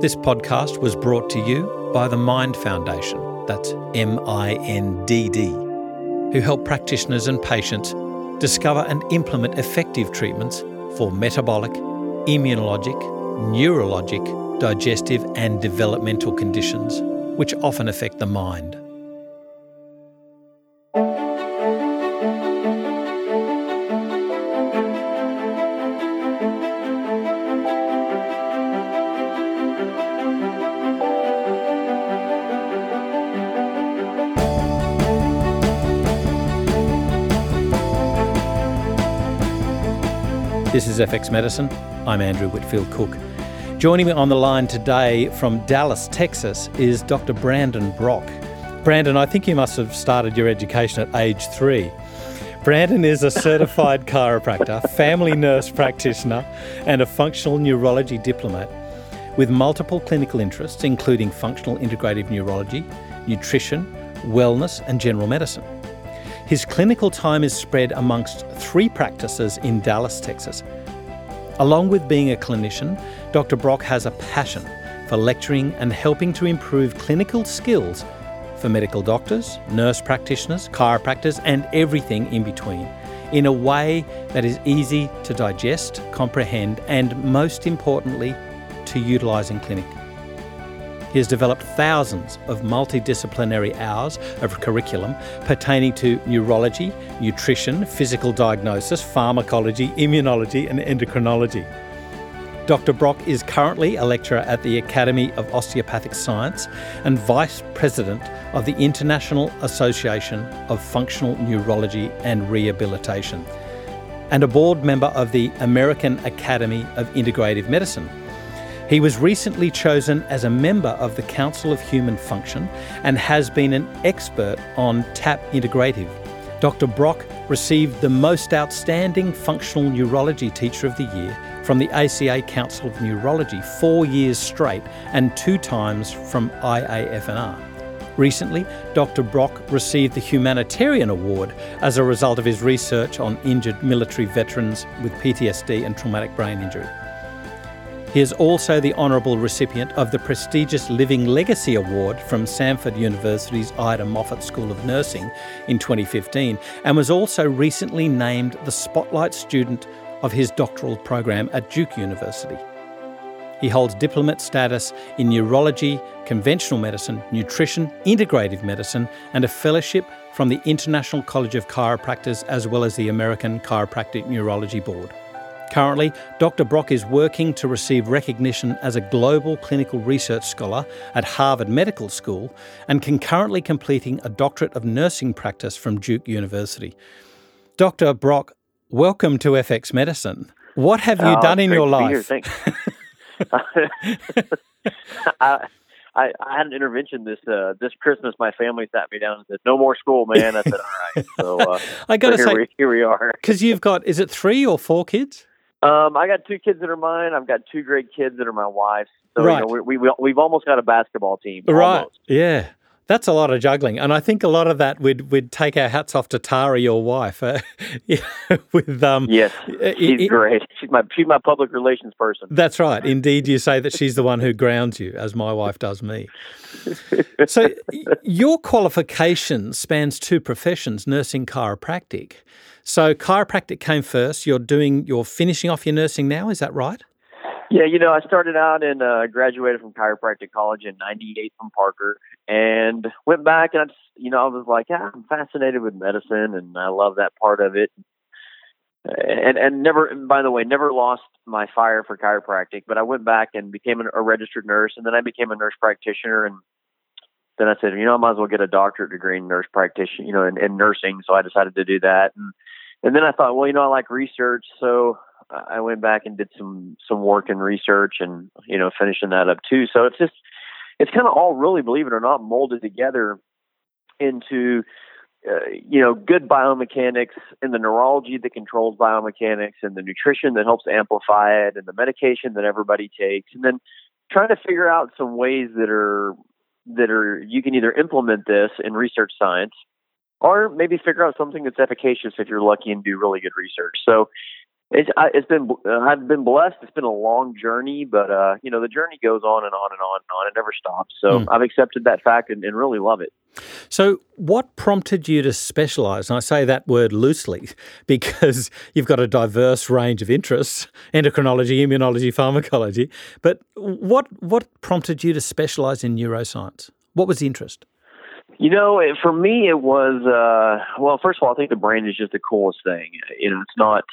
This podcast was brought to you by the MINDD Foundation, that's M I N D D, who help practitioners and patients discover and implement effective treatments for metabolic, immunologic, neurologic, digestive, and developmental conditions, which often affect the mind. This is FX Medicine. I'm Andrew Whitfield Cook. Joining me on the line today from Dallas, Texas, is Dr. Brandon Brock. Brandon, I think you must have started your education at age three. Brandon is a certified chiropractor, family nurse practitioner, and a functional neurology diplomat with multiple clinical interests, including functional integrative neurology, nutrition, wellness, and general medicine. His clinical time is spread amongst three practices in Dallas, Texas. Along with being a clinician, Dr. Brock has a passion for lecturing and helping to improve clinical skills for medical doctors, nurse practitioners, chiropractors, and everything in between in a way that is easy to digest, comprehend, and most importantly, to utilise in clinic. He has developed thousands of multidisciplinary hours of curriculum pertaining to neurology, nutrition, physical diagnosis, pharmacology, immunology, and endocrinology. Dr. Brock is currently a lecturer at the Academy of Osteopathic Science and Vice President of the International Association of Functional Neurology and Rehabilitation, and a board member of the American Academy of Integrative Medicine. He was recently chosen as a member of the Council of Human Function and has been an expert on TAP Integrative. Dr. Brock received the Most Outstanding Functional Neurology Teacher of the Year from the ACA Council of Neurology four years straight and two times from IAFNR. Recently, Dr. Brock received the Humanitarian Award as a result of his research on injured military veterans with PTSD and traumatic brain injury. He is also the honourable recipient of the prestigious Living Legacy Award from Samford University's Ida Moffett School of Nursing in 2015 and was also recently named the Spotlight Student of his doctoral program at Duke University. He holds diplomate status in neurology, conventional medicine, nutrition, integrative medicine, and a fellowship from the International College of Chiropractors as well as the American Chiropractic Neurology Board. Currently, Dr. Brock is working to receive recognition as a global clinical research scholar at Harvard Medical School and concurrently completing a doctorate of nursing practice from Duke University. Dr. Brock, welcome to FX Medicine. What have you Oh, done in your life? here. I, I, I had an intervention this uh, this Christmas. My family sat me down and said, "No more school, man." I said, "All right." So uh, I got to here, say, we, here we are. because you've got, is it three or four kids? Um, I got two kids that are mine. I've got two great kids that are my wife's. So Right. you know, we, we we've almost got a basketball team. Right. Almost. Yeah. That's a lot of juggling. And I think a lot of that we'd, we'd take our hats off to Tara, your wife, uh, with um, Yes, she's great. She's my she's my public relations person. That's right. Indeed, you say that she's the one who grounds you, as my wife does me. So, your qualification spans two professions nursing, chiropractic. So, chiropractic came first. You're doing, you're finishing off your nursing now, is that right? Yeah, you know, I started out and uh, graduated from chiropractic college in '98 from Parker, and went back and I, just, you know, I was like, I'm fascinated with medicine, and I love that part of it. And and never, and by the way, never lost my fire for chiropractic. But I went back and became a registered nurse, and then I became a nurse practitioner, and then I said, you know, I might as well get a doctorate degree in nurse practitioner, you know, in, in nursing. So I decided to do that, and and then I thought, well, you know, I like research, so I went back and did some some work in research, and you know, finishing that up too. So it's just it's kind of all really, believe it or not, molded together into uh, you know good biomechanics and the neurology that controls biomechanics and the nutrition that helps amplify it and the medication that everybody takes and then trying to figure out some ways that are that are you can either implement this in research science or maybe figure out something that's efficacious if you're lucky and do really good research. So It's I, it's been uh, I've been blessed. It's been a long journey, but uh, you know the journey goes on and on and on and on. It never stops. So mm. I've accepted that fact and, and, really love it. So, what prompted you to specialise? And I say that word loosely because you've got a diverse range of interests: endocrinology, immunology, pharmacology. But what what prompted you to specialise in neuroscience? What was the interest? You know, for me, it was uh, well. First of all, I think the brain is just the coolest thing. You know, it's not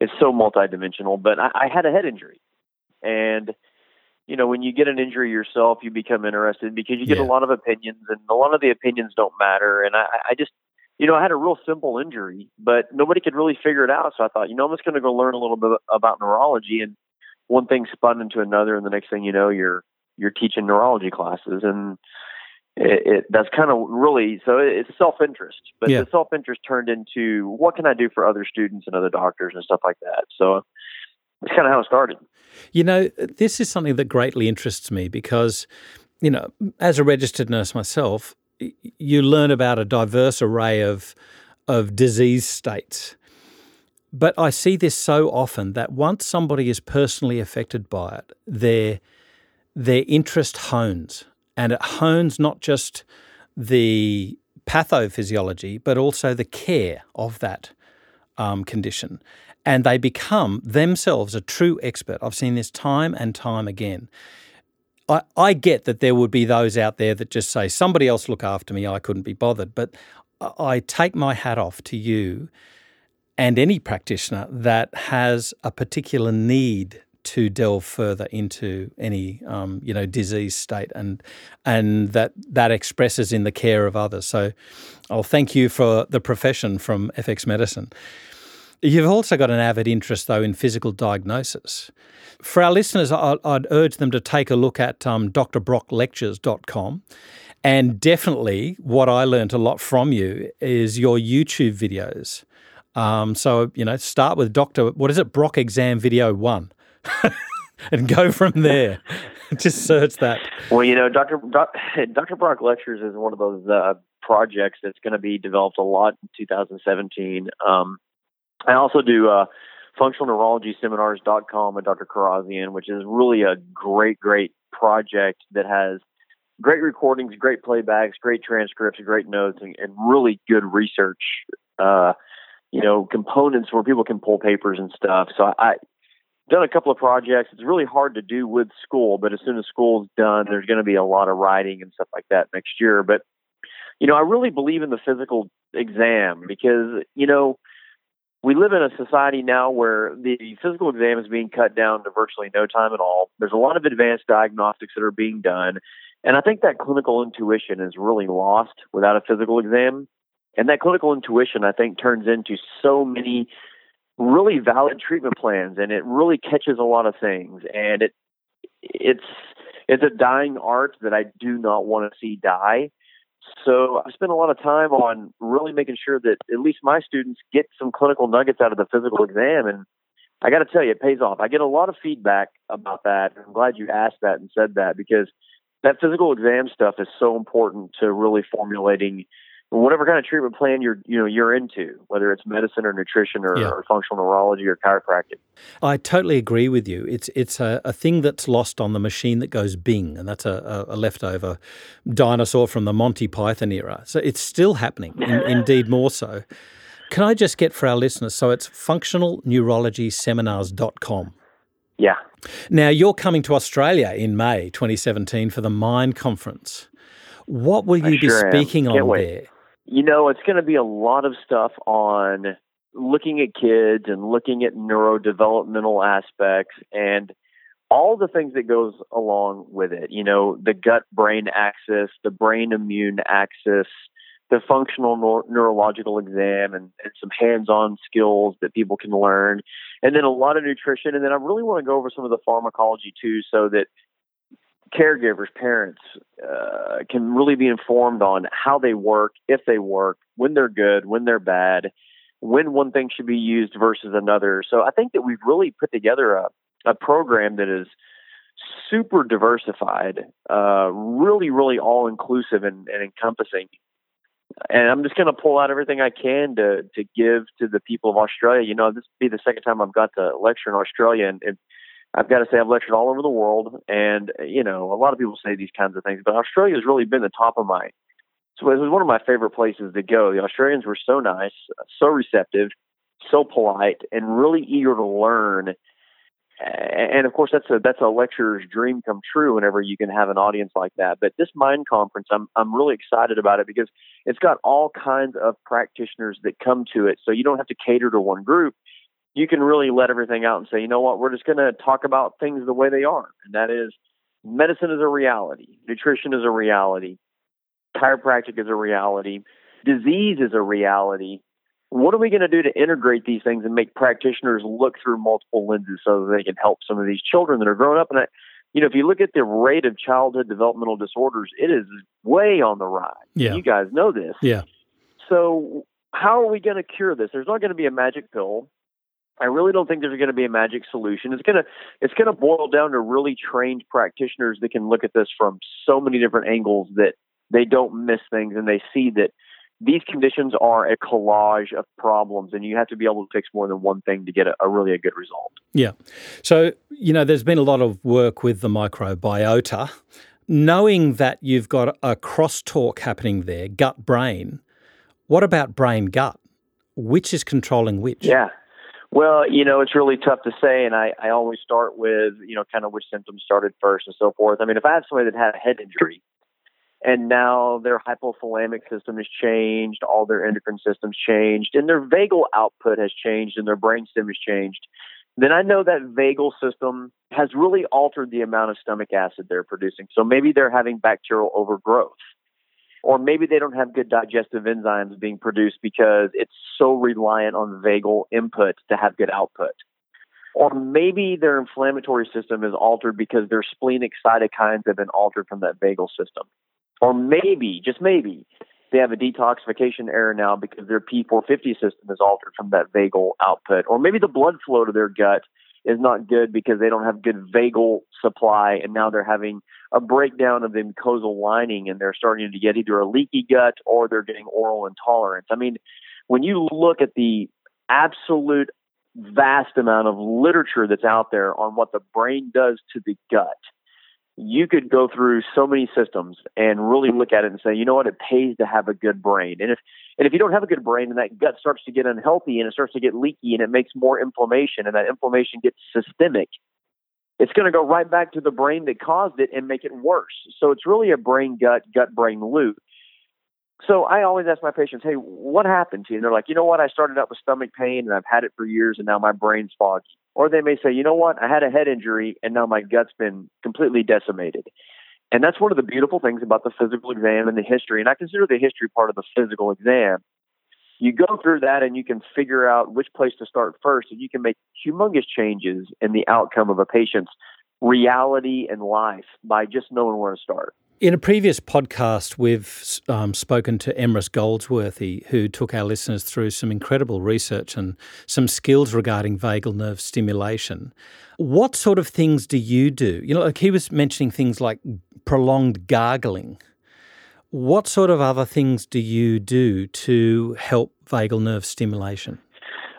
it's so multidimensional. But I, I had a head injury, and you know, when you get an injury yourself, you become interested because you get yeah. a lot of opinions, and a lot of the opinions don't matter. And I, I just, you know, I had a real simple injury, but nobody could really figure it out. So I thought, you know, I'm just going to go learn a little bit about neurology, and one thing spun into another, and the next thing you know, you're you're teaching neurology classes, and it, it, that's kind of really so it's self interest, but yeah. the self interest turned into what can I do for other students and other doctors and stuff like that. So it's kind of how it started. You know, this is something that greatly interests me because, you know, as a registered nurse myself, you learn about a diverse array of of disease states. But I see this so often that once somebody is personally affected by it, their their interest hones and it hones not just the pathophysiology, but also the care of that um, condition. And they become themselves a true expert. I've seen this time and time again. I, I get that there would be those out there that just say, somebody else look after me, I couldn't be bothered. But I take my hat off to you and any practitioner that has a particular need to delve further into any um, you know disease state and and that that expresses in the care of others. So I'll thank you for the profession from FX Medicine. You've also got an avid interest though in physical diagnosis. For our listeners, I'd urge them to take a look at um, drbrocklectures.com. And definitely, what I learned a lot from you is your YouTube videos. Um, so, you know, start with Dr. What is it? Brock Exam Video 1. and go from there. Just search that. Well, you know, Dr. Dr. Brock Lectures is one of those uh, projects that's going to be developed a lot in 2017. Um, I also do uh, functionalneurologyseminars.com with Dr. Kharrazian, which is really a great, great project that has great recordings, great playbacks, great transcripts, great notes, and, and really good research. Uh, you know, components where people can pull papers and stuff. So I, done a couple of projects. It's really hard to do with school, but as soon as school's done, there's going to be a lot of writing and stuff like that next year. But you know, I really believe in the physical exam because you know we live in a society now where the physical exam is being cut down to virtually no time at all. There's a lot of advanced diagnostics that are being done. And I think that clinical intuition is really lost without a physical exam. And that clinical intuition, I think, turns into so many really valid treatment plans and it really catches a lot of things and it it's it's a dying art that I do not want to see die. So I spend a lot of time on really making sure that at least my students get some clinical nuggets out of the physical exam and I got to tell you it pays off. I get a lot of feedback about that. I'm glad you asked that and said that because that physical exam stuff is so important to really formulating whatever kind of treatment plan you're you know you're into, whether it's medicine or nutrition or, yeah. or functional neurology or chiropractic. I totally agree with you. It's it's a, a, thing that's lost on the machine that goes Bing, and that's a, a leftover dinosaur from the Monty Python era. So it's still happening, in, indeed more so. Can I just get for our listeners? So it's functionalneurologyseminars.com. Yeah. Now you're coming to Australia in May 2017 for the MINDD Conference. What will you I be sure speaking on wait. there? You know, it's going to be a lot of stuff on looking at kids and looking at neurodevelopmental aspects and all the things that goes along with it. You know, the gut brain axis, the brain immune axis, the functional neurological exam and, and some hands-on skills that people can learn and then a lot of nutrition and then i really want to go over some of the pharmacology too so that caregivers, parents uh, can really be informed on how they work, if they work, when they're good, when they're bad, when one thing should be used versus another. So I think that we've really put together a, a program that is super diversified, uh, really, really all inclusive and, and encompassing. and I'm just going to pull out everything I can to to give to the people of Australia. You know, this will be the second time I've got to lecture in Australia, and, and I've got to say I've lectured all over the world. And you know, a lot of people say these kinds of things, but Australia has really been the top of my. So it was one of my favorite places to go. The Australians were so nice, so receptive, so polite, and really eager to learn and of course that's a that's a lecturer's dream come true whenever you can have an audience like that but this MINDD conference i'm i'm really excited about it because it's got all kinds of practitioners that come to it so you don't have to cater to one group you can really let everything out and say you know what we're just going to talk about things the way they are and that is medicine is a reality nutrition is a reality chiropractic is a reality disease is a reality what are we going to do to integrate these things and make practitioners look through multiple lenses so that they can help some of these children that are growing up? And I, you know, if you look at the rate of childhood developmental disorders, it is way on the rise. Yeah. You guys know this. Yeah. So, how are we going to cure this? There's not going to be a magic pill. I really don't think there's going to be a magic solution. It's going to it's going to boil down to really trained practitioners that can look at this from so many different angles that they don't miss things and they see that these conditions are a collage of problems and you have to be able to fix more than one thing to get a, a, really a good result. Yeah. So you know there's been a lot of work with the microbiota. Knowing that you've got a crosstalk happening there gut brain what about brain gut which is controlling which? Yeah well, you know, it's really tough to say, and I, I always start with, you know, kind of which symptoms started first and so forth. I mean, if I have somebody that had a head injury, and now their hypothalamic system has changed, all their endocrine systems changed, and their vagal output has changed, and their brainstem has changed, then I know that vagal system has really altered the amount of stomach acid they're producing. So maybe they're having bacterial overgrowth. Or maybe they don't have good digestive enzymes being produced because it's so reliant on vagal input to have good output. Or maybe their inflammatory system is altered because their splenic cytokines have been altered from that vagal system. Or maybe, just maybe, they have a detoxification error now because their P450 system is altered from that vagal output. Or maybe the blood flow to their gut is not good because they don't have good vagal supply and now they're having a breakdown of the mucosal lining and they're starting to get either a leaky gut or they're getting oral intolerance. I mean, when you look at the absolute vast amount of literature that's out there on what the brain does to the gut, you could go through so many systems and really look at it and say, you know what, it pays to have a good brain. And if and if you don't have a good brain and that gut starts to get unhealthy and it starts to get leaky and it makes more inflammation and that inflammation gets systemic, it's going to go right back to the brain that caused it and make it worse. So it's really a brain gut gut brain loop. So I always ask my patients, hey, what happened to you? And they're like, you know what, I started out with stomach pain and I've had it for years and now my brain's foggy. Or they may say, you know what, I had a head injury and now my gut's been completely decimated. And that's one of the beautiful things about the physical exam and the history. And I consider the history part of the physical exam. You go through that and you can figure out which place to start first, and you can make humongous changes in the outcome of a patient's reality and life by just knowing where to start. In a previous podcast, we've um, spoken to Emrys Goldsworthy, who took our listeners through some incredible research and some skills regarding vagal nerve stimulation. What sort of things do you do? You know, like he was mentioning things like prolonged gargling. What sort of other things do you do to help vagal nerve stimulation?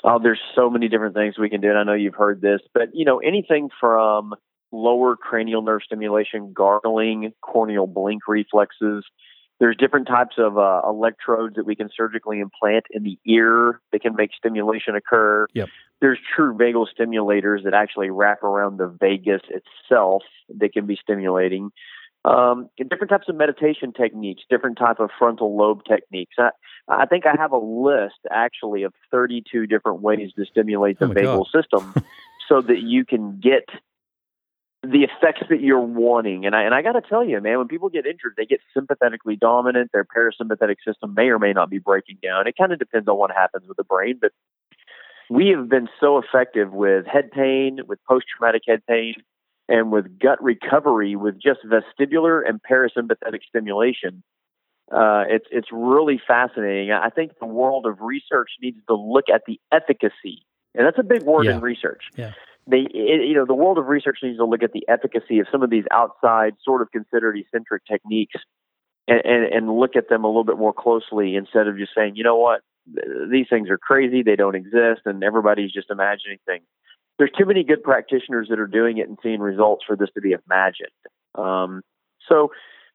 Oh, there's so many different things we can do, and I know you've heard this, but you know, anything from lower cranial nerve stimulation, gargling, corneal blink reflexes. There's different types of uh, electrodes that we can surgically implant in the ear that can make stimulation occur. Yep. There's true vagal stimulators that actually wrap around the vagus itself that can be stimulating. Um, different types of meditation techniques, different type of frontal lobe techniques. I, I think I have a list actually of 32 different ways to stimulate the oh vagal God. system so that you can get the effects that you're wanting. And I and I got to tell you, man, when people get injured, they get sympathetically dominant. Their parasympathetic system may or may not be breaking down. It kind of depends on what happens with the brain, but we have been so effective with head pain, with post traumatic head pain, and with gut recovery with just vestibular and parasympathetic stimulation. Uh, it's it's really fascinating. I think the world of research needs to look at the efficacy, and that's a big word yeah. in research. Yeah they, it, you know, the world of research needs to look at the efficacy of some of these outside, sort of considered eccentric techniques and, and, and look at them a little bit more closely instead of just saying, you know what, these things are crazy, they don't exist, and everybody's just imagining things. There's too many good practitioners that are doing it and seeing results for this to be imagined. Um, so,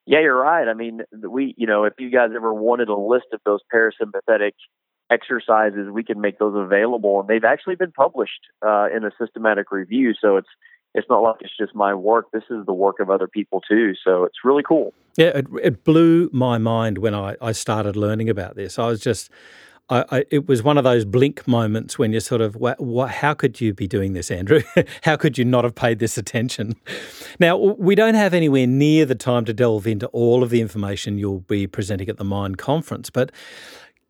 yeah, you're right. I mean, we, you know, if you guys ever wanted a list of those parasympathetic exercises, we can make those available, and they've actually been published uh, in a systematic review. So it's it's not like it's just my work. This is the work of other people too. So it's really cool. Yeah, it, it blew my mind when I, I started learning about this. I was just, I, I, it was one of those blink moments when you're sort of, what, what, how could you be doing this, Andrew? how could you not have paid this attention? Now, we don't have anywhere near the time to delve into all of the information you'll be presenting at the MINDD Conference, but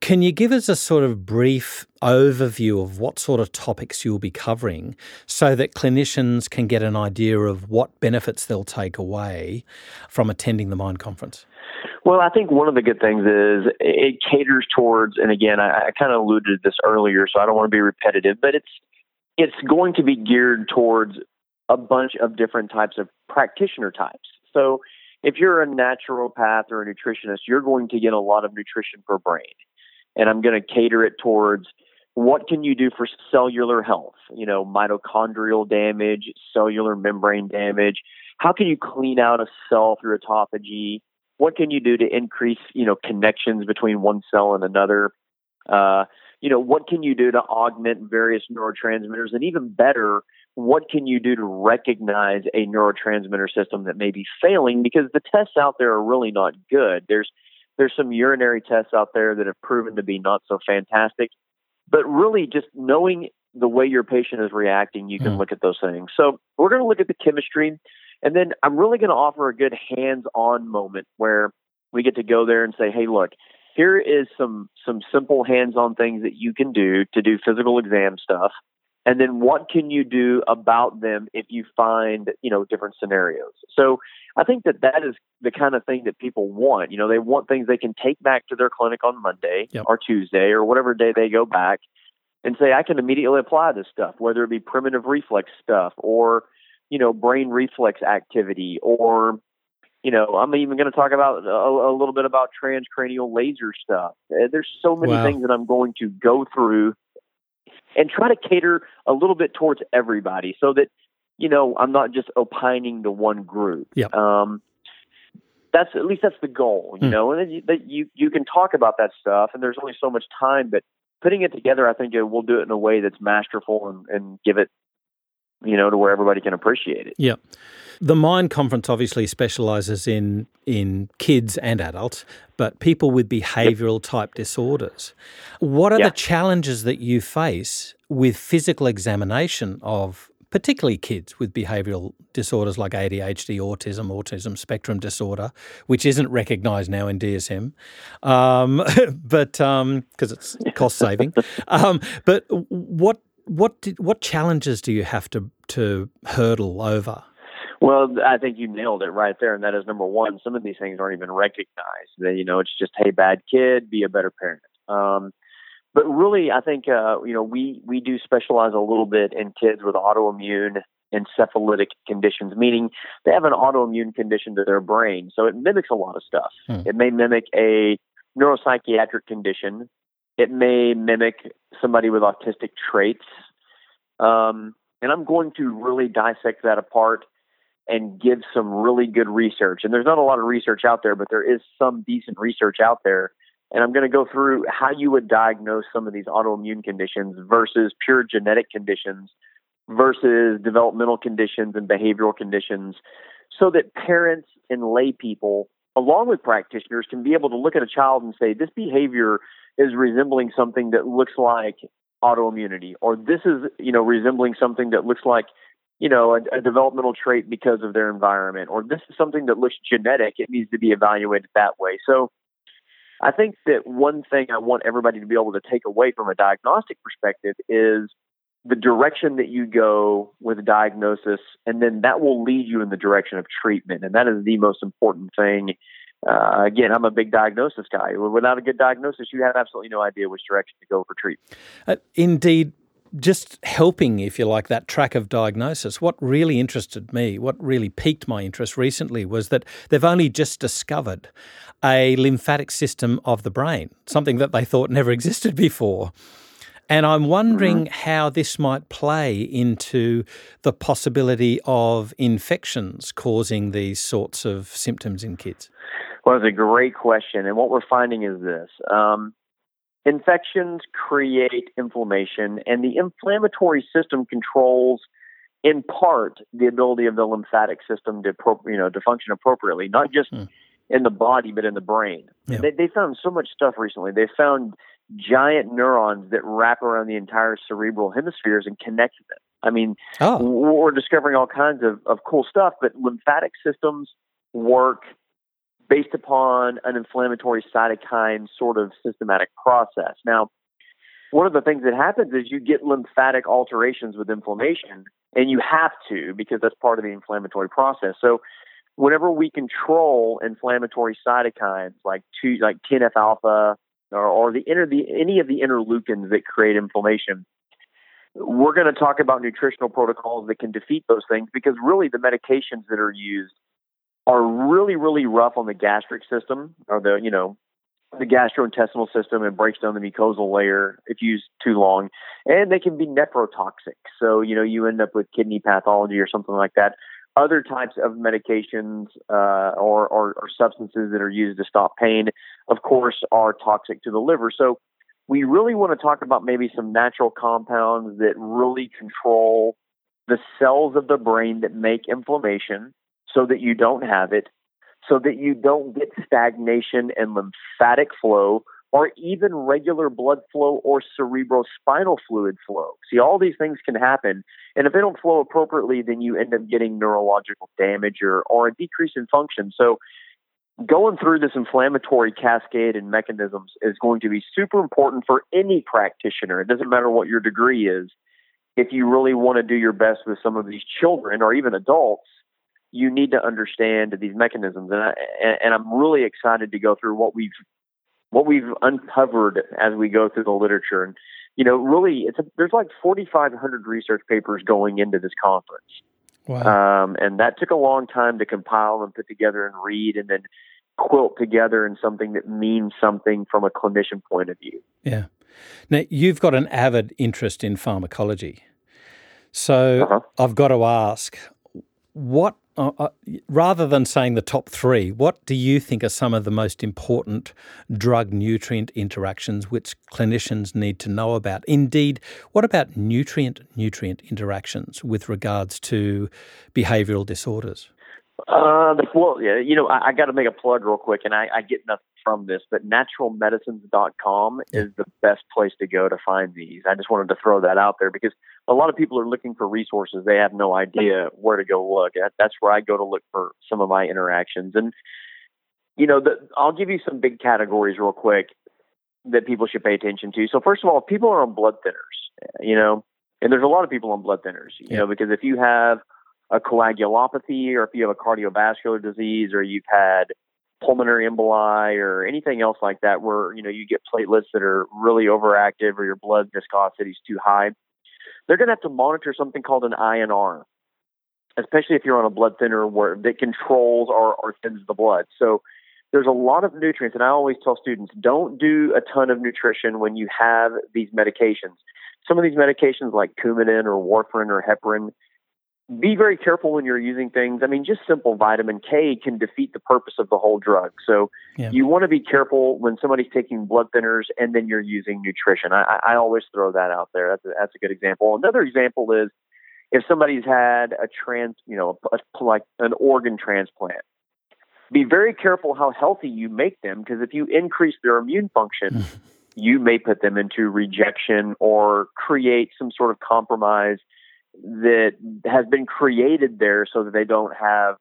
can you give us a sort of brief overview of what sort of topics you'll be covering so that clinicians can get an idea of what benefits they'll take away from attending the MINDD Conference? Well, I think one of the good things is it caters towards, and again, I, I kind of alluded to this earlier, so I don't want to be repetitive, but it's it's going to be geared towards a bunch of different types of practitioner types. So if you're a naturopath or a nutritionist, you're going to get a lot of nutrition for brain and I'm going to cater it towards what can you do for cellular health? You know, mitochondrial damage, cellular membrane damage. How can you clean out a cell through autophagy? What can you do to increase, you know, connections between one cell and another? Uh, you know, what can you do to augment various neurotransmitters? And even better, what can you do to recognize a neurotransmitter system that may be failing? Because the tests out there are really not good. There's there's some urinary tests out there that have proven to be not so fantastic. But really, just knowing the way your patient is reacting, you can mm. look at those things. So we're going to look at the chemistry. And then I'm really going to offer a good hands on moment where we get to go there and say, hey, look, here is some some simple hands on things that you can do to do physical exam stuff. And then what can you do about them if you find you know different scenarios? So i think that that is the kind of thing that people want. You know they want things they can take back to their clinic on monday yep. or tuesday or whatever day they go back and say i can immediately apply this stuff whether it be primitive reflex stuff or you know brain reflex activity or you know, I'm even going to talk about a, a, little bit about transcranial laser stuff. There's so many wow. things that I'm going to go through and try to cater a little bit towards everybody so that you know I'm not just opining to one group. Yep. Um, that's at least that's the goal, you mm. know, and that you you can talk about that stuff, and there's only so much time, but putting it together, I think it, we'll do it in a way that's masterful and, and give it you know, to where everybody can appreciate it. Yeah. The MINDD Conference obviously specializes in in kids and adults, but people with behavioral type disorders. What are yeah. the challenges that you face with physical examination of particularly kids with behavioral disorders like ADHD, autism, autism spectrum disorder, which isn't recognized now in DSM, um, but because um, it's cost saving. um, but what what did, what challenges do you have to to hurdle over? Well, I think you nailed it right there, and that is number one. Some of these things aren't even recognized. They, you know, it's just, hey, bad kid, be a better parent. Um, but really, I think uh, you know we we do specialize a little bit in kids with autoimmune encephalitic conditions, meaning they have an autoimmune condition to their brain, so it mimics a lot of stuff. Hmm. It may mimic a neuropsychiatric condition it may mimic somebody with autistic traits. Um, and I'm going to really dissect that apart and give some really good research. And there's not a lot of research out there, but there is some decent research out there. And I'm going to go through how you would diagnose some of these autoimmune conditions versus pure genetic conditions versus developmental conditions and behavioral conditions so that parents and lay people, along with practitioners, can be able to look at a child and say, this behavior is resembling something that looks like autoimmunity, or this is, you know, resembling something that looks like, you know, a, a developmental trait because of their environment, or this is something that looks genetic. It needs to be evaluated that way. So, I think that one thing I want everybody to be able to take away from a diagnostic perspective is the direction that you go with a diagnosis, and then that will lead you in the direction of treatment. And that is the most important thing uh, again, I'm a big diagnosis guy. Without a good diagnosis, you have absolutely no idea which direction to go for treatment. Uh, indeed, just helping, if you like, that track of diagnosis. What really interested me, what really piqued my interest recently, was that they've only just discovered a lymphatic system of the brain, something that they thought never existed before. And I'm wondering mm-hmm. how this might play into the possibility of infections causing these sorts of symptoms in kids. Well, it's a great question. And what we're finding is this um, infections create inflammation, and the inflammatory system controls, in part, the ability of the lymphatic system to, you know, to function appropriately, not just. Mm. In the body, but in the brain. Yeah. They, they found so much stuff recently. They found giant neurons that wrap around the entire cerebral hemispheres and connect them. I mean, oh. we're discovering all kinds of, of cool stuff, but lymphatic systems work based upon an inflammatory cytokine sort of systematic process. Now, one of the things that happens is you get lymphatic alterations with inflammation, and you have to because that's part of the inflammatory process. So, whenever we control inflammatory cytokines like two, like TNF alpha, or, or the the any of the interleukins that create inflammation. We're going to talk about nutritional protocols that can defeat those things because really the medications that are used are really really rough on the gastric system or the you know the gastrointestinal system and breaks down the mucosal layer if used too long. And they can be nephrotoxic. So you know you end up with kidney pathology or something like that. Other types of medications uh, or, or, or, substances that are used to stop pain, of course, are toxic to the liver. So we really want to talk about maybe some natural compounds that really control the cells of the brain that make inflammation so that you don't have it, so that you don't get stagnation and lymphatic flow or even regular blood flow or cerebrospinal fluid flow. See, all these things can happen. And if they don't flow appropriately, then you end up getting neurological damage or, or a decrease in function. So, going through this inflammatory cascade and mechanisms is going to be super important for any practitioner. It doesn't matter what your degree is. If you really want to do your best with some of these children or even adults, you need to understand these mechanisms. And, I, and I'm really excited to go through what we've what we've uncovered as we go through the literature. And, you know, really, it's a, there's like 4,500 research papers going into this conference. Wow. Um, and that took a long time to compile and put together and read and then quilt together in something that means something from a clinician point of view. Yeah. Now, you've got an avid interest in pharmacology. So uh-huh. I've got to ask, what uh, uh, rather than saying the top three, what do you think are some of the most important drug nutrient interactions which clinicians need to know about? Indeed, what about nutrient nutrient interactions with regards to behavioral disorders? Uh, well, yeah, you know, I, I got to make a plug real quick, and I, I get nothing from this, but naturalmedicines.com is the best place to go to find these. I just wanted to throw that out there because a lot of people are looking for resources. They have no idea where to go look. That's where I go to look for some of my interactions. And, you know, the, I'll give you some big categories real quick that people should pay attention to. So, first of all, people are on blood thinners, you know, and there's a lot of people on blood thinners, you yeah. know, because if you have a coagulopathy or if you have a cardiovascular disease or you've had pulmonary emboli or anything else like that where you know you get platelets that are really overactive or your blood viscosity is too high they're going to have to monitor something called an INR especially if you're on a blood thinner where that controls or, or thins the blood. So there's a lot of nutrients and I always tell students don't do a ton of nutrition when you have these medications. Some of these medications like Coumadin or warfarin or heparin be very careful when you're using things. I mean, just simple vitamin K can defeat the purpose of the whole drug. So yeah. you want to be careful when somebody's taking blood thinners and then you're using nutrition. I, I always throw that out there. That's a, that's a good example. Another example is if somebody's had a trans, you know, a, like an organ transplant. Be very careful how healthy you make them because if you increase their immune function, you may put them into rejection or create some sort of compromise that has been created there so that they don't have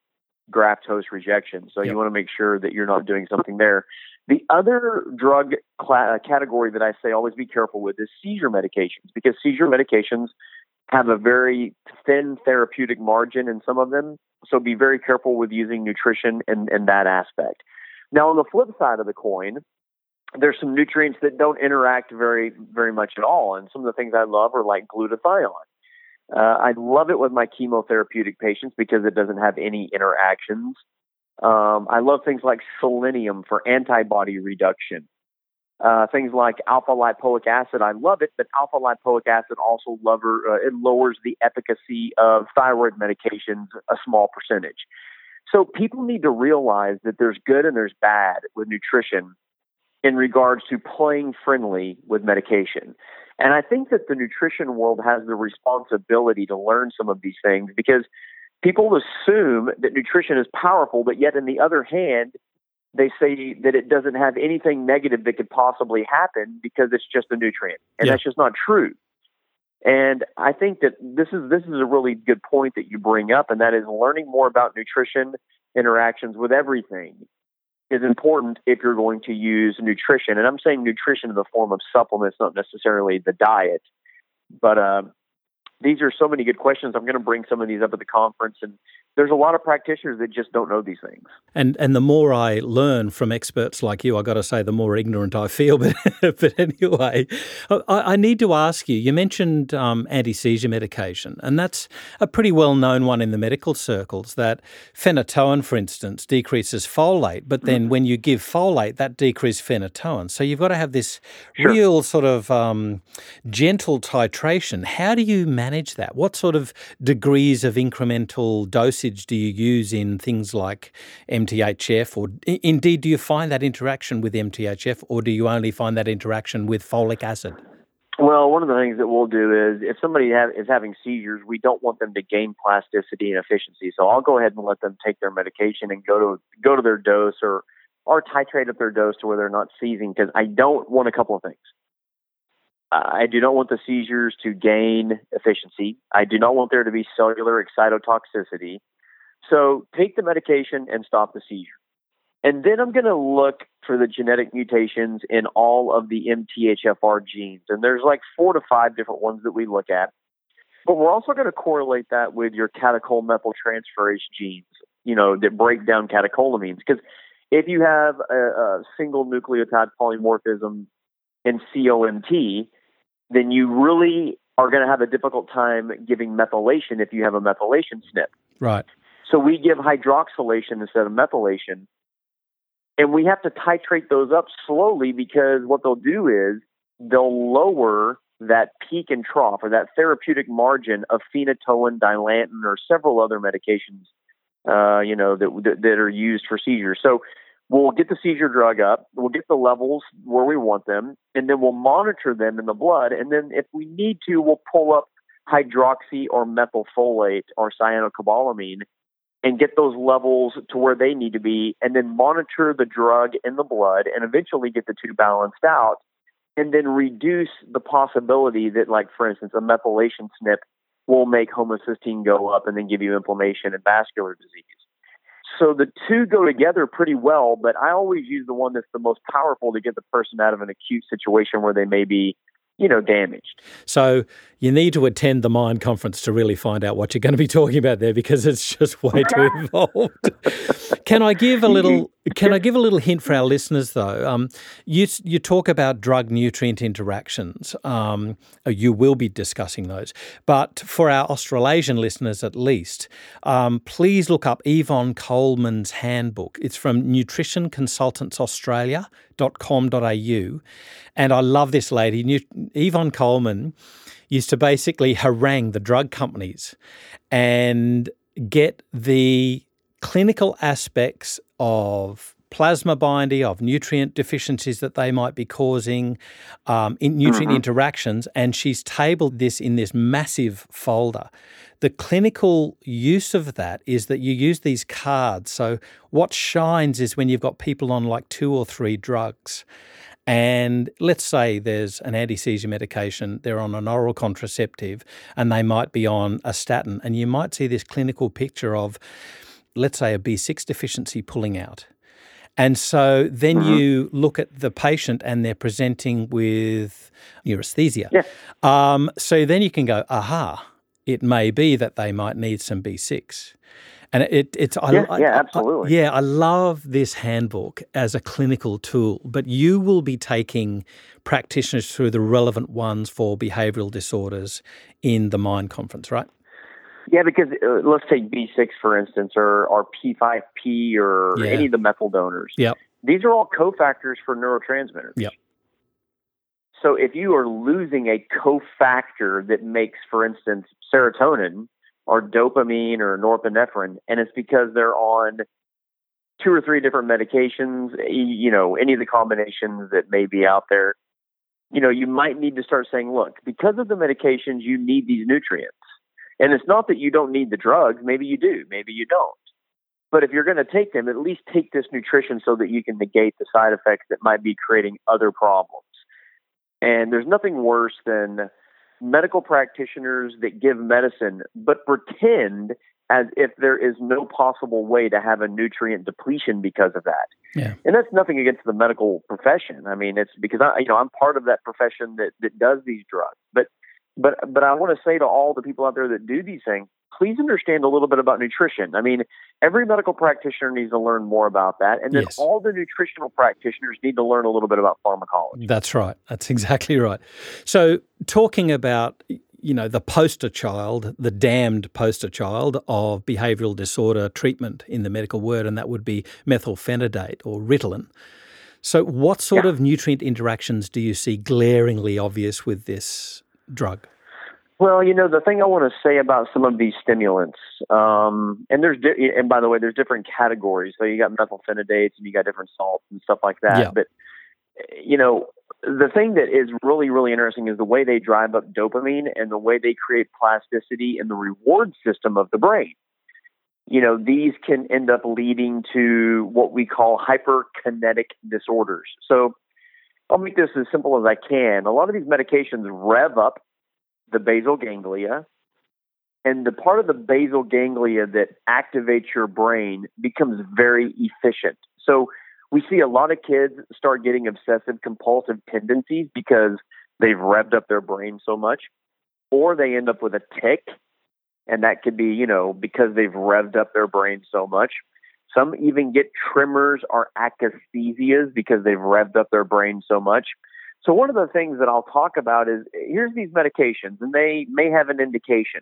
graft host rejection. So yep. you want to make sure that you're not doing something there. The other drug cl- uh, category that I say always be careful with is seizure medications because seizure medications have a very thin therapeutic margin in some of them. So be very careful with using nutrition and, and that aspect. Now, on the flip side of the coin, there's some nutrients that don't interact very very much at all. And some of the things I love are like glutathione. Uh, I love it with my chemotherapeutic patients because it doesn't have any interactions. Um, I love things like selenium for antibody reduction. Uh, things like alpha lipoic acid, I love it, but alpha lipoic acid also lover, uh, it lowers the efficacy of thyroid medications a small percentage. So people need to realize that there's good and there's bad with nutrition in regards to playing friendly with medication. And I think that the nutrition world has the responsibility to learn some of these things because people assume that nutrition is powerful, but yet, on the other hand, they say that it doesn't have anything negative that could possibly happen because it's just a nutrient, and yeah. that's just not true. And I think that this is this is a really good point that you bring up, and that is learning more about nutrition interactions with everything is important if you're going to use nutrition. And I'm saying nutrition in the form of supplements, not necessarily the diet. But uh, these are so many good questions. I'm going to bring some of these up at the conference and there's a lot of practitioners that just don't know these things. And and the more I learn from experts like you, I got to say, the more ignorant I feel. But but anyway, I, I need to ask you. You mentioned um, anti seizure medication, and that's a pretty well known one in the medical circles. That phenytoin, for instance, decreases folate, but then mm-hmm. when you give folate, that decreases phenytoin. So you've got to have this sure. real sort of um, gentle titration. How do you manage that? What sort of degrees of incremental dosage dosage do you use in things like MTHF, or indeed, do you find that interaction with MTHF, or do you only find that interaction with folic acid? Well, one of the things that we'll do is if somebody have, is having seizures, we don't want them to gain plasticity and efficiency. So I'll go ahead and let them take their medication and go to go to their dose or or titrate up their dose to where they're not seizing because I don't want a couple of things. I do not want the seizures to gain efficiency. I do not want there to be cellular excitotoxicity. So take the medication and stop the seizure. And then I'm going to look for the genetic mutations in all of the MTHFR genes. And there's like four to five different ones that we look at. But we're also going to correlate that with your catechol methyltransferase genes, you know, that break down catecholamines. Because if you have a, a single nucleotide polymorphism in COMT, then you really are going to have a difficult time giving methylation if you have a methylation SNP. Right. So we give hydroxylation instead of methylation. And we have to titrate those up slowly because what they'll do is they'll lower that peak and trough or that therapeutic margin of phenytoin, dilantin, or several other medications, uh, you know, that, that, that are used for seizures. So we'll get the seizure drug up, we'll get the levels where we want them, and then we'll monitor them in the blood. And then if we need to, we'll pull up hydroxy or methylfolate or cyanocobalamin and get those levels to where they need to be, and then monitor the drug in the blood and eventually get the two balanced out, and then reduce the possibility that, like, for instance, a methylation SNP will make homocysteine go up and then give you inflammation and vascular disease. So the two go together pretty well, but I always use the one that's the most powerful to get the person out of an acute situation where they may be you know, damaged. So you need to attend the MINDD Conference to really find out what you're going to be talking about there because it's just way too involved. can I give a little? Can I give a little hint for our listeners though? Um, you you talk about drug nutrient interactions. Um, you will be discussing those, but for our Australasian listeners at least, um, please look up Yvonne Coleman's handbook. It's from Nutrition Consultants Australia au, And I love this lady. Yvonne Coleman used to basically harangue the drug companies and get the clinical aspects of plasma binding, of nutrient deficiencies that they might be causing, um, in nutrient mm-hmm. interactions, and she's tabled this in this massive folder. The clinical use of that is that you use these cards. So, what shines is when you've got people on like two or three drugs. And let's say there's an anti seizure medication, they're on an oral contraceptive, and they might be on a statin. And you might see this clinical picture of, let's say, a B6 deficiency pulling out. And so then mm-hmm. you look at the patient and they're presenting with neurasthenia. Yeah. Um, so then you can go, aha, it may be that they might need some B6. And it, it's I, yeah, I, yeah, absolutely. I, yeah, I love this handbook as a clinical tool, but you will be taking practitioners through the relevant ones for behavioural disorders in the MINDD Conference, right? Yeah, because uh, let's take B6 for instance, or or P5P, or yeah. any of the methyl donors. Yep. These are all cofactors for neurotransmitters. Yep. So if you are losing a cofactor that makes, for instance, serotonin or dopamine or norepinephrine, and it's because they're on two or three different medications, you know, any of the combinations that may be out there, you know, you might need to start saying, look, because of the medications, you need these nutrients. And it's not that you don't need the drugs. Maybe you do. Maybe you don't. But if you're going to take them, at least take this nutrition so that you can negate the side effects that might be creating other problems. And there's nothing worse than medical practitioners that give medicine but pretend as if there is no possible way to have a nutrient depletion because of that. Yeah. And that's nothing against the medical profession. I mean, it's because I, you know, I'm part of that profession that, that does these drugs. But, but, but I want to say to all the people out there that do these things, please understand a little bit about nutrition. I mean, every medical practitioner needs to learn more about that. And then yes. all the nutritional practitioners need to learn a little bit about pharmacology. That's right. That's exactly right. So, talking about you know, the poster child, the damned poster child of behavioral disorder treatment in the medical word, and that would be methylphenidate or Ritalin. So, what sort yeah. of nutrient interactions do you see glaringly obvious with this drug? Well, you know, the thing I want to say about some of these stimulants, um, and there's, di- and by the way, there's different categories. So you got methylphenidates and you got different salts and stuff like that. Yeah. But, you know, the thing that is really, really interesting is the way they drive up dopamine and the way they create plasticity in the reward system of the brain. You know, these can end up leading to what we call hyperkinetic disorders. So I'll make this as simple as I can. A lot of these medications rev up the basal ganglia. And the part of the basal ganglia that activates your brain becomes very efficient. So we see a lot of kids start getting obsessive compulsive tendencies because they've revved up their brain so much, or they end up with a tic. And that could be, you know, because they've revved up their brain so much. Some even get tremors or akathisias because they've revved up their brain so much. So one of the things that I'll talk about is here's these medications, and they may have an indication,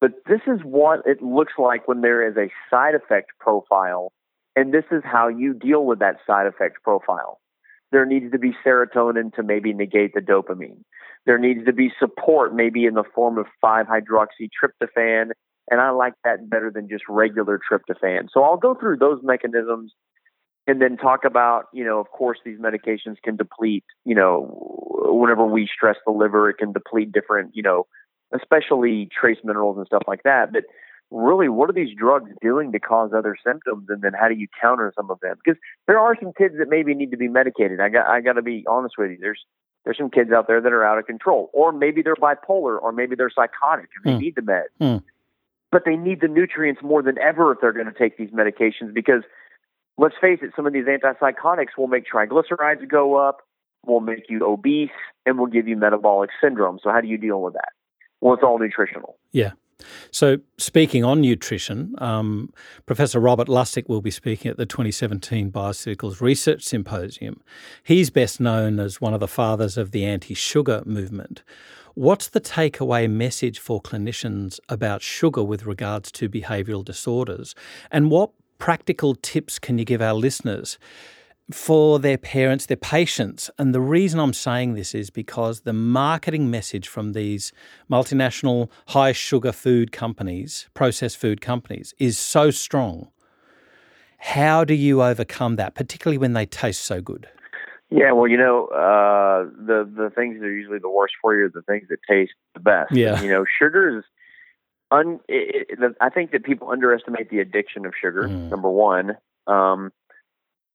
but this is what it looks like when there is a side effect profile, and this is how you deal with that side effect profile. There needs to be serotonin to maybe negate the dopamine. There needs to be support, maybe in the form of 5 hydroxytryptophan, and I like that better than just regular tryptophan. So I'll go through those mechanisms and then talk about, you know, of course, these medications can deplete, you know, whenever we stress the liver, it can deplete different, you know, especially trace minerals and stuff like that. But really, what are these drugs doing to cause other symptoms? And then how do you counter some of them? Because there are some kids that maybe need to be medicated. I got, I got to be honest with you. There's, there's some kids out there that are out of control, or maybe they're bipolar, or maybe they're psychotic and they mm. need the meds. Mm. But they need the nutrients more than ever if they're going to take these medications because let's face it, some of these antipsychotics will make triglycerides go up, will make you obese, and will give you metabolic syndrome. So, how do you deal with that? Well, it's all nutritional. Yeah. So, speaking on nutrition, um, Professor Robert Lustig will be speaking at the 2017 Bioceuticals Research Symposium. He's best known as one of the fathers of the anti sugar movement. What's the takeaway message for clinicians about sugar with regards to behavioural disorders? And what practical tips can you give our listeners for their parents, their patients? And the reason I'm saying this is because the marketing message from these multinational high sugar food companies, processed food companies, is so strong. How do you overcome that, particularly when they taste so good? Yeah, well, you know, uh, the the things that are usually the worst for you are the things that taste the best. Yeah. You know, sugar is un, it, it, I think that people underestimate the addiction of sugar. Mm. Number one, um,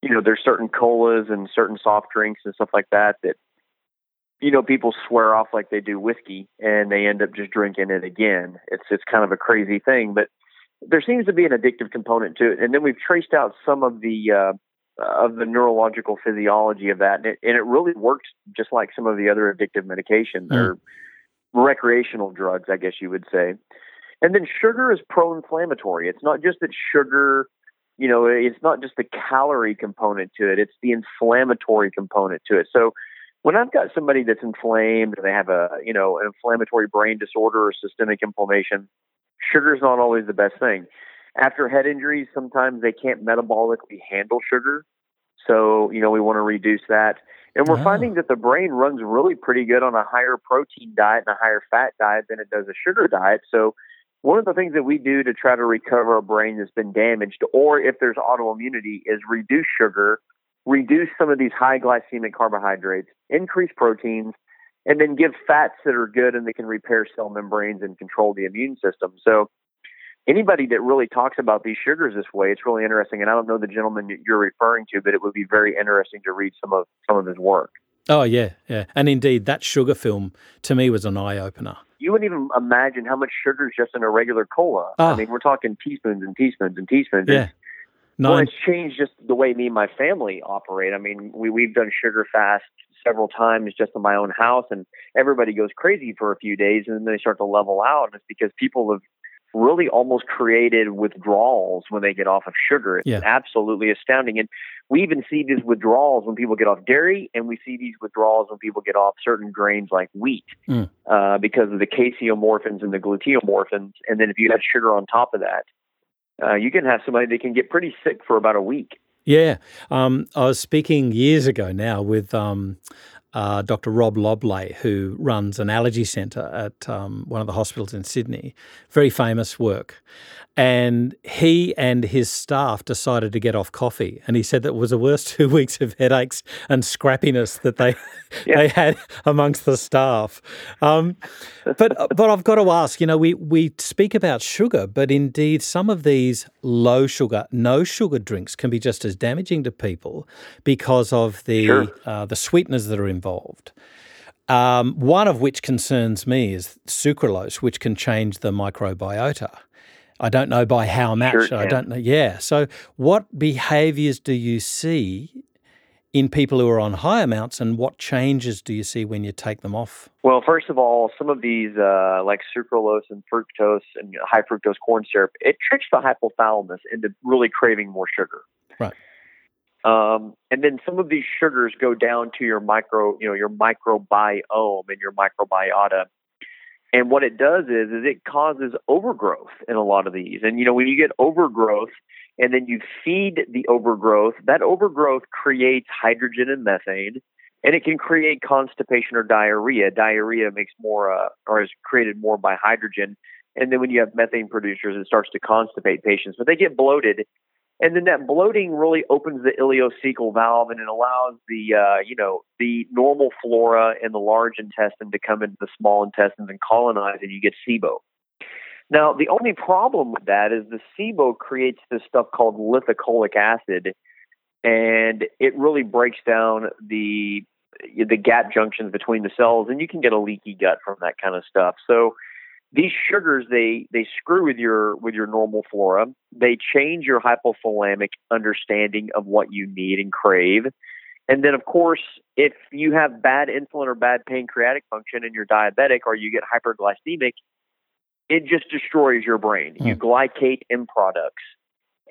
you know, there's certain colas and certain soft drinks and stuff like that that, you know, people swear off like they do whiskey, and they end up just drinking it again. It's it's kind of a crazy thing, but there seems to be an addictive component to it. And then we've traced out some of the uh, of the neurological physiology of that, and it, and it really works just like some of the other addictive medications mm. or recreational drugs, I guess you would say. And then sugar is pro-inflammatory. It's not just that sugar, you know, it's not just the calorie component to it. It's the inflammatory component to it. So when I've got somebody that's inflamed and they have a, you know, an inflammatory brain disorder or systemic inflammation, sugar is not always the best thing. After head injuries, sometimes they can't metabolically handle sugar. So, you know, we want to reduce that. And we're oh. finding that the brain runs really pretty good on a higher protein diet and a higher fat diet than it does a sugar diet. So, one of the things that we do to try to recover a brain that's been damaged, or if there's autoimmunity, is reduce sugar, reduce some of these high glycemic carbohydrates, increase proteins, and then give fats that are good and they can repair cell membranes and control the immune system. So, anybody that really talks about these sugars this way, it's really interesting. And I don't know the gentleman you're referring to, but it would be very interesting to read some of some of his work. Oh yeah, yeah, and indeed, that sugar film to me was an eye opener. You wouldn't even imagine how much sugar is just in a regular cola. Oh. I ah. mean, we're talking teaspoons and teaspoons and teaspoons. Yeah. Nine. Well, it's changed just the way me and my family operate. I mean, we we've done sugar fast several times just in my own house, and everybody goes crazy for a few days, and then they start to level out. And it's because people have really almost created withdrawals when they get off of sugar. It's yeah. absolutely astounding. And we even see these withdrawals when people get off dairy, and we see these withdrawals when people get off certain grains like wheat mm. uh, because of the caseomorphins and the gluteomorphins. And then if you add sugar on top of that, uh, you can have somebody that can get pretty sick for about a week. Yeah. Um, I was speaking years ago now with um, uh, Dr. Rob Loblay, who runs an allergy centre at um, one of the hospitals in Sydney. Very famous work. And he and his staff decided to get off coffee. And he said that was the worst two weeks of headaches and scrappiness that they yeah. they had amongst the staff. Um, but but I've got to ask, you know, we, we speak about sugar, but indeed some of these low sugar, no sugar drinks can be just as damaging to people because of the sure. uh, the sweeteners that are involved. Um, one of which concerns me is sucralose, which can change the microbiota. I don't know by how much. Sure I don't know. Yeah. So, what behaviors do you see in people who are on high amounts, and what changes do you see when you take them off? Well, first of all, some of these, uh, like sucralose and fructose and high fructose corn syrup, it tricks the hypothalamus into really craving more sugar. Right. Um, and then some of these sugars go down to your micro, you know, your microbiome and your microbiota. And what it does is, is it causes overgrowth in a lot of these. And you know, when you get overgrowth, and then you feed the overgrowth, that overgrowth creates hydrogen and methane, and it can create constipation or diarrhea. Diarrhea makes more, uh, or is created more by hydrogen. And then when you have methane producers, it starts to constipate patients. But they get bloated and then that bloating really opens the ileocecal valve and it allows the uh, you know the normal flora in the large intestine to come into the small intestines and colonize, and you get SIBO. Now, the only problem with that is the SIBO creates this stuff called lithocholic acid, and it really breaks down the the gap junctions between the cells, and you can get a leaky gut from that kind of stuff. So these sugars they they screw with your with your normal flora. They change your hypothalamic understanding of what you need and crave. And then of course if you have bad insulin or bad pancreatic function and you're diabetic or you get hyperglycemic it just destroys your brain. Mm. you glycate in products.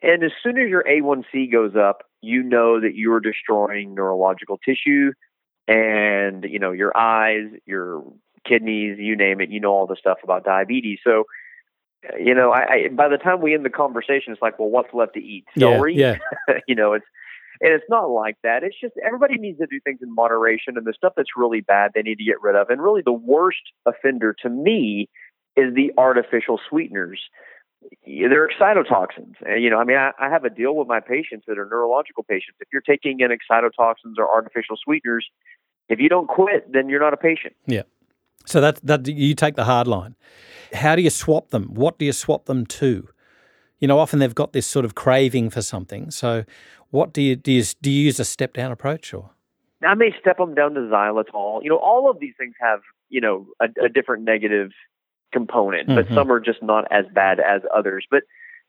And as soon as your a1c goes up you know that you're destroying neurological tissue and you know your eyes your kidneys, you name it. You know all the stuff about diabetes. So, uh, you know, I, I by the time we end the conversation, it's like, well, what's left to eat? Celery. Yeah. yeah. you know, it's and it's not like that. It's just everybody needs to do things in moderation, and the stuff that's really bad, they need to get rid of. And really, the worst offender to me is the artificial sweeteners. They're excitotoxins. And, you know, I mean, I, I have a deal with my patients that are neurological patients. If you're taking in excitotoxins or artificial sweeteners, if you don't quit, then you're not a patient. Yeah. So that that you take the hard line. How do you swap them? What do you swap them to? You know, often they've got this sort of craving for something. So, what do you do? You, do you use a step down approach or? I may step them down to xylitol. You know, all of these things have you know a, a different negative component, mm-hmm. but some are just not as bad as others. But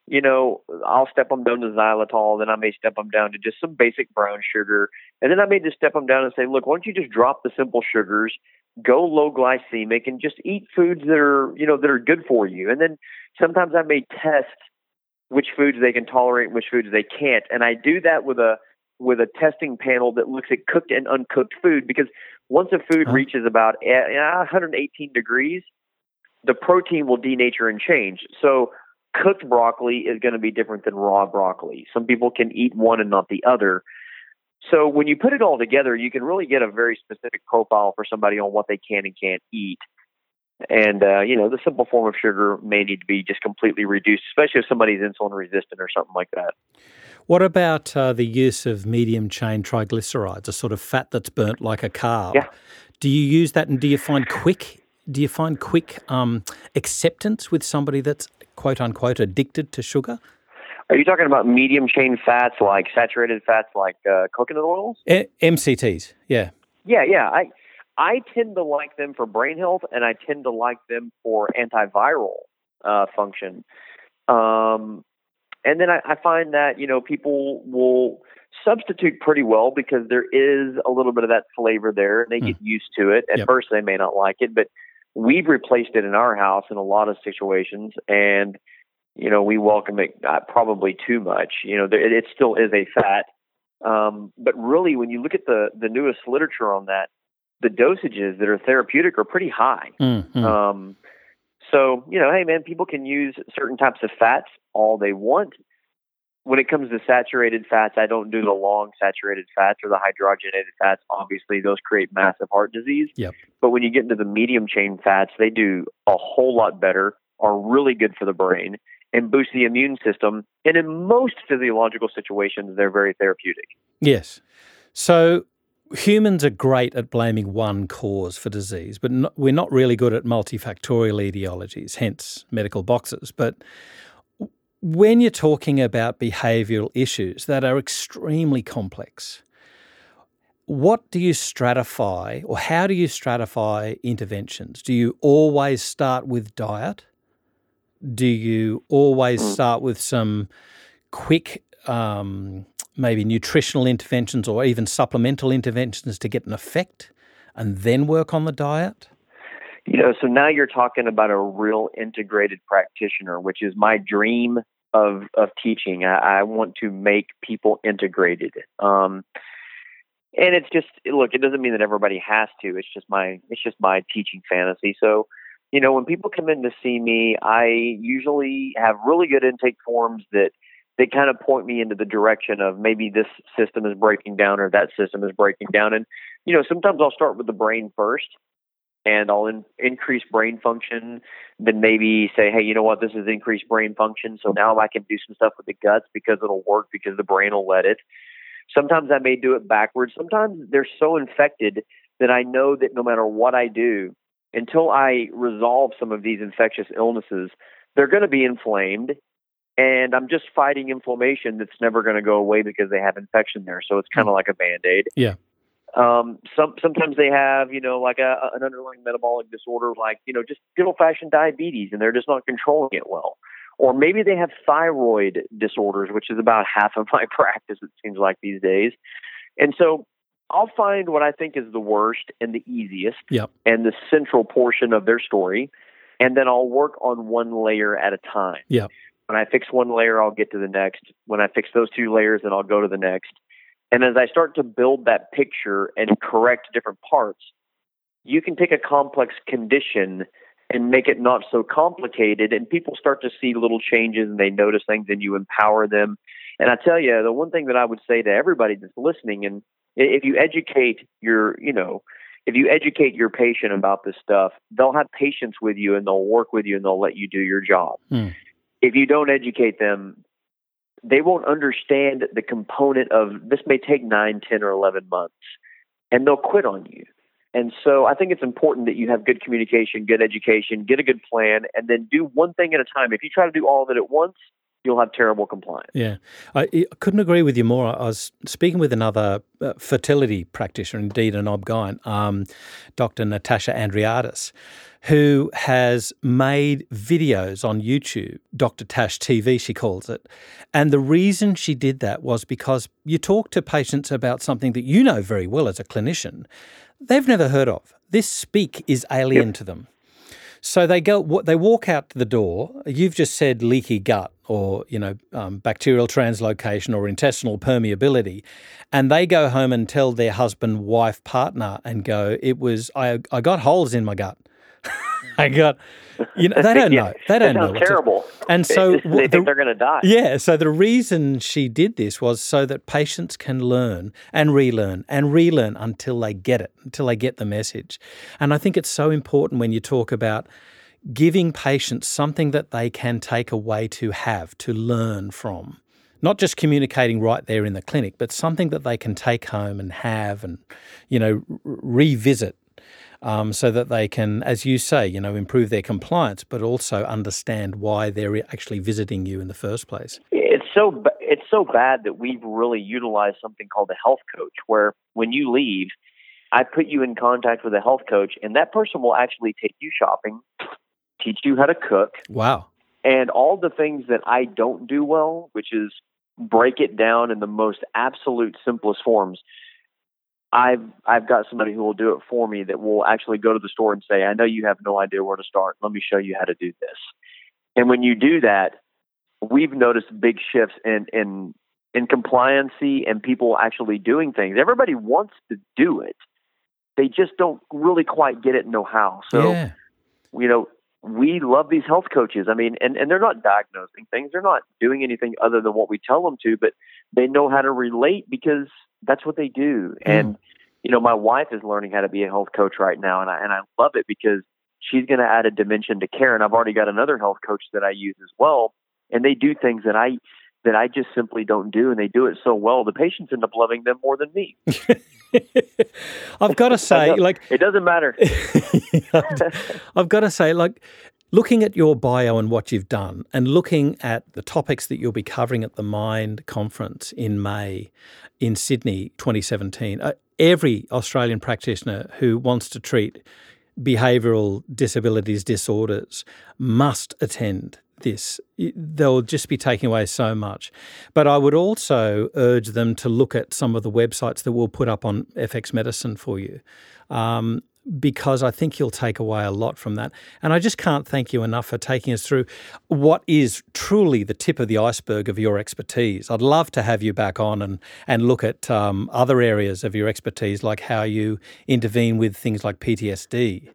you know, I'll step them down to xylitol, then I may step them down to just some basic brown sugar, and then I may just step them down and say, look, why don't you just drop the simple sugars, go low glycemic, and just eat foods that are, you know, that are good for you. And then, sometimes I may test which foods they can tolerate and which foods they can't. And I do that with a with a testing panel that looks at cooked and uncooked food because once a food Huh. reaches about eh, 118 degrees, the protein will denature and change. So cooked broccoli is going to be different than raw broccoli. Some people can eat one and not the other. So when you put it all together, you can really get a very specific profile for somebody on what they can and can't eat. And uh, you know, the simple form of sugar may need to be just completely reduced, especially if somebody's insulin resistant or something like that. What about uh, the use of medium chain triglycerides, a sort of fat that's burnt like a carb? Yeah. Do you use that, and do you find quick? Do you find quick um, acceptance with somebody that's quote unquote addicted to sugar? Are you talking about medium chain fats like saturated fats like uh, coconut oils? E- MCTs, yeah. Yeah, yeah. I I tend to like them for brain health, and I tend to like them for antiviral uh, function. Um, and then I, I find that you know people will substitute pretty well because there is a little bit of that flavor there, and they Hmm. get used to it. At Yep. first, they may not like it, but we've replaced it in our house in a lot of situations, and you know we welcome it uh, probably too much. You know, there, it, still is a fat, um, but really, when you look at the the newest literature on that, the dosages that are therapeutic are pretty high. Mm, mm. Um, so you know, hey man, people can use certain types of fats all they want. When it comes to saturated fats, I don't do the long saturated fats or the hydrogenated fats. Obviously, those create massive heart disease. Yep. But when you get into the medium chain fats, they do a whole lot better, are really good for the brain, and boost the immune system. And in most physiological situations, they're very therapeutic. Yes. So humans are great at blaming one cause for disease, but not, we're not really good at multifactorial etiologies, hence medical boxes. But when you're talking about behavioural issues that are extremely complex, what do you stratify or how do you stratify interventions? Do you always start with diet? Do you always Mm. start with some quick, um, maybe nutritional interventions or even supplemental interventions to get an effect and then work on the diet? You know, so now you're talking about a real integrated practitioner, which is my dream of of teaching. I, I want to make people integrated. Um, and it's just look, it doesn't mean that everybody has to. It's just my it's just my teaching fantasy. So, you know, when people come in to see me, I usually have really good intake forms that they kind of point me into the direction of maybe this system is breaking down or that system is breaking down. And you know, sometimes I'll start with the brain first and I'll in, increase brain function. Then maybe say, hey, you know what? This is increased brain function. So now I can do some stuff with the guts because it'll work because the brain will let it. Sometimes I may do it backwards. Sometimes they're so infected that I know that no matter what I do, until I resolve some of these infectious illnesses, they're going to be inflamed. And I'm just fighting inflammation that's never going to go away because they have infection there. So it's kind of like a band aid. Yeah. Um, some sometimes they have, you know, like a, an underlying metabolic disorder, like you know, just good old fashioned diabetes, and they're just not controlling it well. Or maybe they have thyroid disorders, which is about half of my practice. It seems like these days, and so I'll find what I think is the worst and the easiest, Yep. and the central portion of their story, and then I'll work on one layer at a time. Yep. When I fix one layer, I'll get to the next. When I fix those two layers, then I'll go to the next. And as I start to build that picture and correct different parts, you can take a complex condition and make it not so complicated. And people start to see little changes and they notice things and you empower them. And I tell you, the one thing that I would say to everybody that's listening, and if you educate your, you know, if you educate your patient about this stuff, they'll have patience with you and they'll work with you and they'll let you do your job. Mm. If you don't educate them, they won't understand the component of this may take nine, ten, or 11 months, and they'll quit on you. And so I think it's important that you have good communication, good education, get a good plan, and then do one thing at a time. If you try to do all of it at once, you'll have terrible compliance. Yeah, I, I couldn't agree with you more. I was speaking with another uh, fertility practitioner, indeed an OB-GYN, um, Dr. Natasha Andreadis, who has made videos on YouTube, Dr. Tash TV, she calls it. And the reason she did that was because you talk to patients about something that you know very well as a clinician, they've never heard of. This speak is alien to them. So they go, they walk out the door. You've just said leaky gut, or you know, um, bacterial translocation, or intestinal permeability, and they go home and tell their husband, wife, partner, and go, "It was I. I got holes in my gut. I got." You know, they don't Yeah, know. They don't know. what to- terrible. and so they, w- think they're going to die. yeah, so the reason she did this was so that patients can learn and relearn and relearn until they get it, until they get the message. And I think it's so important when you talk about giving patients something that they can take away to have, to learn from. Not just communicating right there in the clinic, but something that they can take home and have and, you know, revisit um, so that they can, as you say, you know, improve their compliance, but also understand why they're actually visiting you in the first place. It's so it's so bad that we've really utilized something called a health coach, where when you leave, I put you in contact with a health coach, and that person will actually take you shopping, teach you how to cook, Wow. and all the things that I don't do well, which is break it down in the most absolute simplest forms. I've I've got somebody who will do it for me that will actually go to the store and say, "I know you have no idea where to start. Let me show you how to do this." And when you do that, we've noticed big shifts in in in compliancy and people actually doing things. Everybody wants to do it. They just don't really quite get it and know how. So yeah. you know, we love these health coaches. I mean, and, and they're not diagnosing things. They're not doing anything other than what we tell them to, but they know how to relate because that's what they do. Mm. And, you know, my wife is learning how to be a health coach right now. And I, and I love it because she's going to add a dimension to care. And I've already got another health coach that I use as well. And they do things that I, that I just simply don't do. And they do it so well. The patients end up loving them more than me. I've got to say, like, It doesn't matter. I've got to say, like, looking at your bio and what you've done, and looking at the topics that you'll be covering at the MINDD conference in May in Sydney 2017, uh, every Australian practitioner who wants to treat behavioural disabilities disorders must attend this. They'll just be taking away so much. But I would also urge them to look at some of the websites that we'll put up on FX Medicine for you. Um, because I think you'll take away a lot from that. And I just can't thank you enough for taking us through what is truly the tip of the iceberg of your expertise. I'd love to have you back on and, and look at um, other areas of your expertise, like how you intervene with things like PTSD.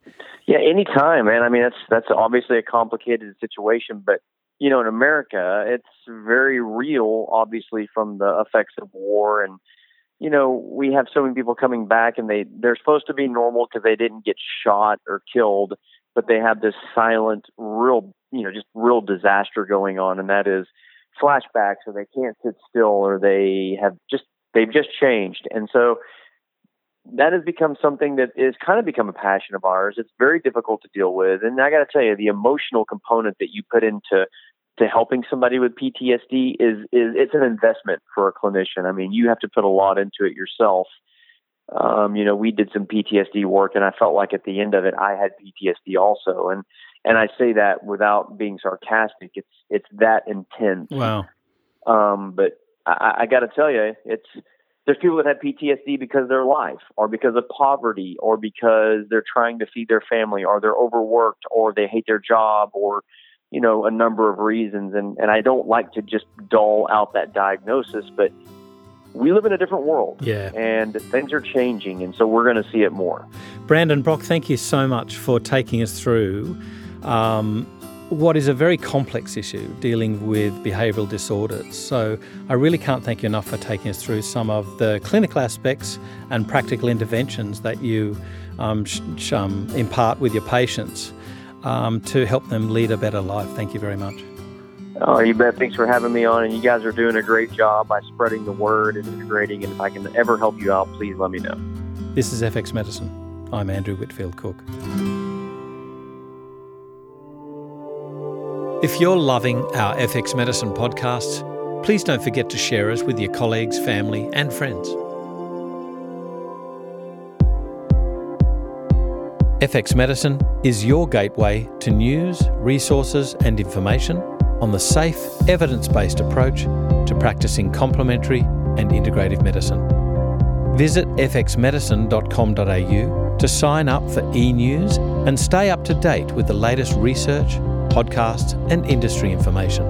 Yeah, anytime, man. I mean, that's that's obviously a complicated situation, but you know, in America, it's very real, obviously, from the effects of war, and you know, we have so many people coming back, and they they're supposed to be normal because they didn't get shot or killed, but they have this silent, real, you know, just real disaster going on, and that is flashbacks, or they can't sit still, or they have just they've just changed, and so that has become something that is kind of become a passion of ours. It's very difficult to deal with, and I got to tell you, the emotional component that you put into to helping somebody with PTSD is is it's an investment for a clinician. I mean, you have to put a lot into it yourself. Um, you know, we did some PTSD work, and I felt like at the end of it, I had PTSD also, and and I say that without being sarcastic. It's it's that intense. Wow. Um, but I, I got to tell you, it's there's people that have PTSD because of their life, or because of poverty, or because they're trying to feed their family, or they're overworked, or they hate their job, or you know a number of reasons. And and I don't like to just dull out that diagnosis, but we live in a different world, Yeah. and things are changing, and so we're going to see it more. Brandon Brock, thank you so much for taking us through um, what is a very complex issue dealing with behavioural disorders. So I really can't thank you enough for taking us through some of the clinical aspects and practical interventions that you um, sh- sh- um, impart with your patients um, to help them lead a better life. Thank you very much. Oh, you bet. Thanks for having me on, and you guys are doing a great job by spreading the word and integrating. And if I can ever help you out, please let me know. This is FX Medicine. I'm Andrew Whitfield Cook. If you're loving our FX Medicine podcasts, please don't forget to share us with your colleagues, family, and friends. FX Medicine is your gateway to news, resources, and information on the safe, evidence based approach to practicing complementary and integrative medicine. Visit fxmedicine.com.au to sign up for e news and stay up to date with the latest research, podcasts, and industry information.